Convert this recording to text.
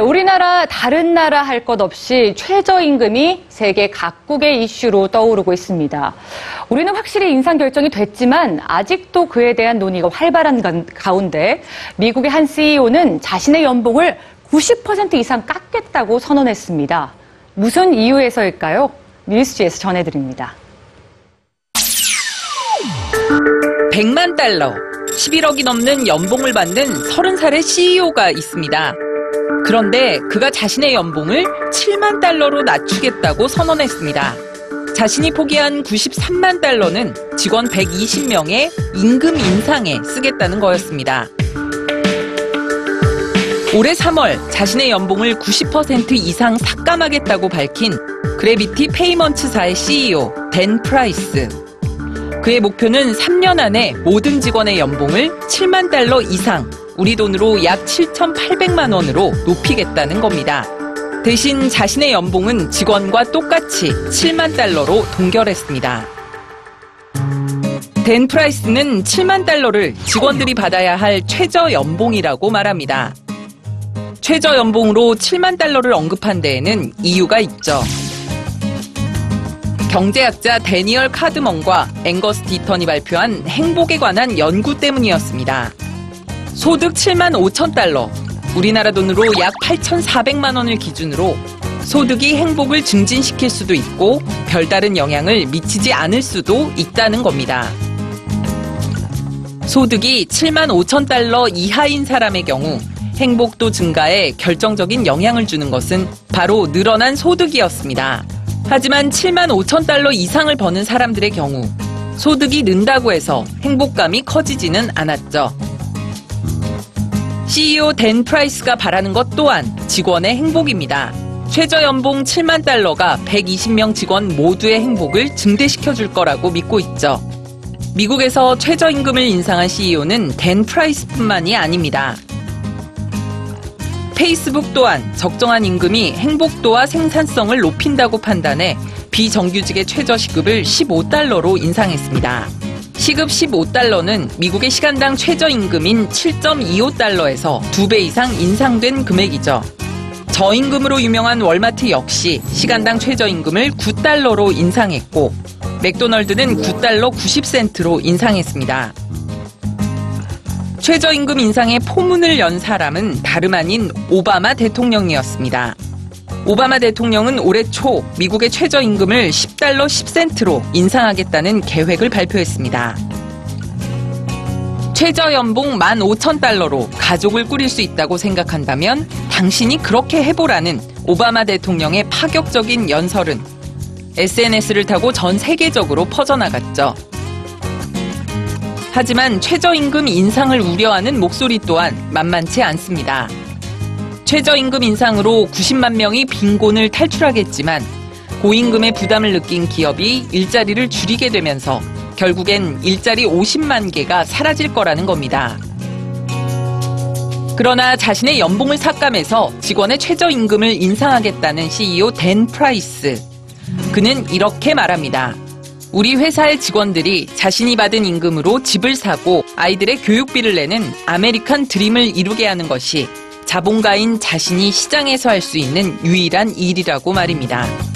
우리나라 다른 나라 할 것 없이 최저임금이 세계 각국의 이슈로 떠오르고 있습니다. 우리는 확실히 인상 결정이 됐지만 아직도 그에 대한 논의가 활발한 가- 가운데 미국의 한 CEO는 자신의 연봉을 90% 이상 깎겠다고 선언했습니다. 무슨 이유에서일까요? 뉴스지에서 전해드립니다. 100만 달러, 11억이 넘는 연봉을 받는 30살의 CEO가 있습니다. 그런데 그가 자신의 연봉을 7만 달러로 낮추겠다고 선언했습니다. 자신이 포기한 93만 달러는 직원 120명의 임금 인상에 쓰겠다는 거였습니다. 올해 3월 자신의 연봉을 90% 이상 삭감하겠다고 밝힌 그래비티 페이먼츠사의 CEO 댄 프라이스. 그의 목표는 3년 안에 모든 직원의 연봉을 7만 달러 이상, 우리 돈으로 약 7,800만 원으로 높이겠다는 겁니다. 대신 자신의 연봉은 직원과 똑같이 7만 달러로 동결했습니다. 댄 프라이스는 7만 달러를 직원들이 받아야 할 최저 연봉이라고 말합니다. 최저 연봉으로 7만 달러를 언급한 데에는 이유가 있죠. 경제학자 데니얼 카드먼과 앵거스 디턴이 발표한 행복에 관한 연구 때문이었습니다. 소득 7만 5천 달러, 우리나라 돈으로 약 8,400만 원을 기준으로 소득이 행복을 증진시킬 수도 있고 별다른 영향을 미치지 않을 수도 있다는 겁니다. 소득이 7만 5천 달러 이하인 사람의 경우 행복도 증가에 결정적인 영향을 주는 것은 바로 늘어난 소득이었습니다. 하지만 7만 5천 달러 이상을 버는 사람들의 경우 소득이 는다고 해서 행복감이 커지지는 않았죠. CEO 댄 프라이스가 바라는 것 또한 직원의 행복입니다. 최저 연봉 7만 달러가 120명 직원 모두의 행복을 증대시켜 줄 거라고 믿고 있죠. 미국에서 최저임금을 인상한 CEO는 댄 프라이스뿐만이 아닙니다. 페이스북 또한 적정한 임금이 행복도와 생산성을 높인다고 판단해 비정규직의 최저시급을 15달러로 인상했습니다. 시급 15달러는 미국의 시간당 최저임금인 7.25달러에서 2배 이상 인상된 금액이죠. 저임금으로 유명한 월마트 역시 시간당 최저임금을 9달러로 인상했고 맥도널드는 9달러 90센트로 인상했습니다. 최저임금 인상에 포문을 연 사람은 다름 아닌 오바마 대통령이었습니다. 오바마 대통령은 올해 초 미국의 최저임금을 10달러 10센트로 인상하겠다는 계획을 발표했습니다. 최저연봉 15,000달러로 가족을 꾸릴 수 있다고 생각한다면 당신이 그렇게 해보라는 오바마 대통령의 파격적인 연설은 SNS를 타고 전 세계적으로 퍼져나갔죠. 하지만 최저임금 인상을 우려하는 목소리 또한 만만치 않습니다. 최저임금 인상으로 90만 명이 빈곤을 탈출하겠지만 고임금의 부담을 느낀 기업이 일자리를 줄이게 되면서 결국엔 일자리 50만 개가 사라질 거라는 겁니다. 그러나 자신의 연봉을 삭감해서 직원의 최저임금을 인상하겠다는 CEO 댄 프라이스. 그는 이렇게 말합니다. 우리 회사의 직원들이 자신이 받은 임금으로 집을 사고 아이들의 교육비를 내는 아메리칸 드림을 이루게 하는 것이 자본가인 자신이 시장에서 할 수 있는 유일한 일이라고 말입니다.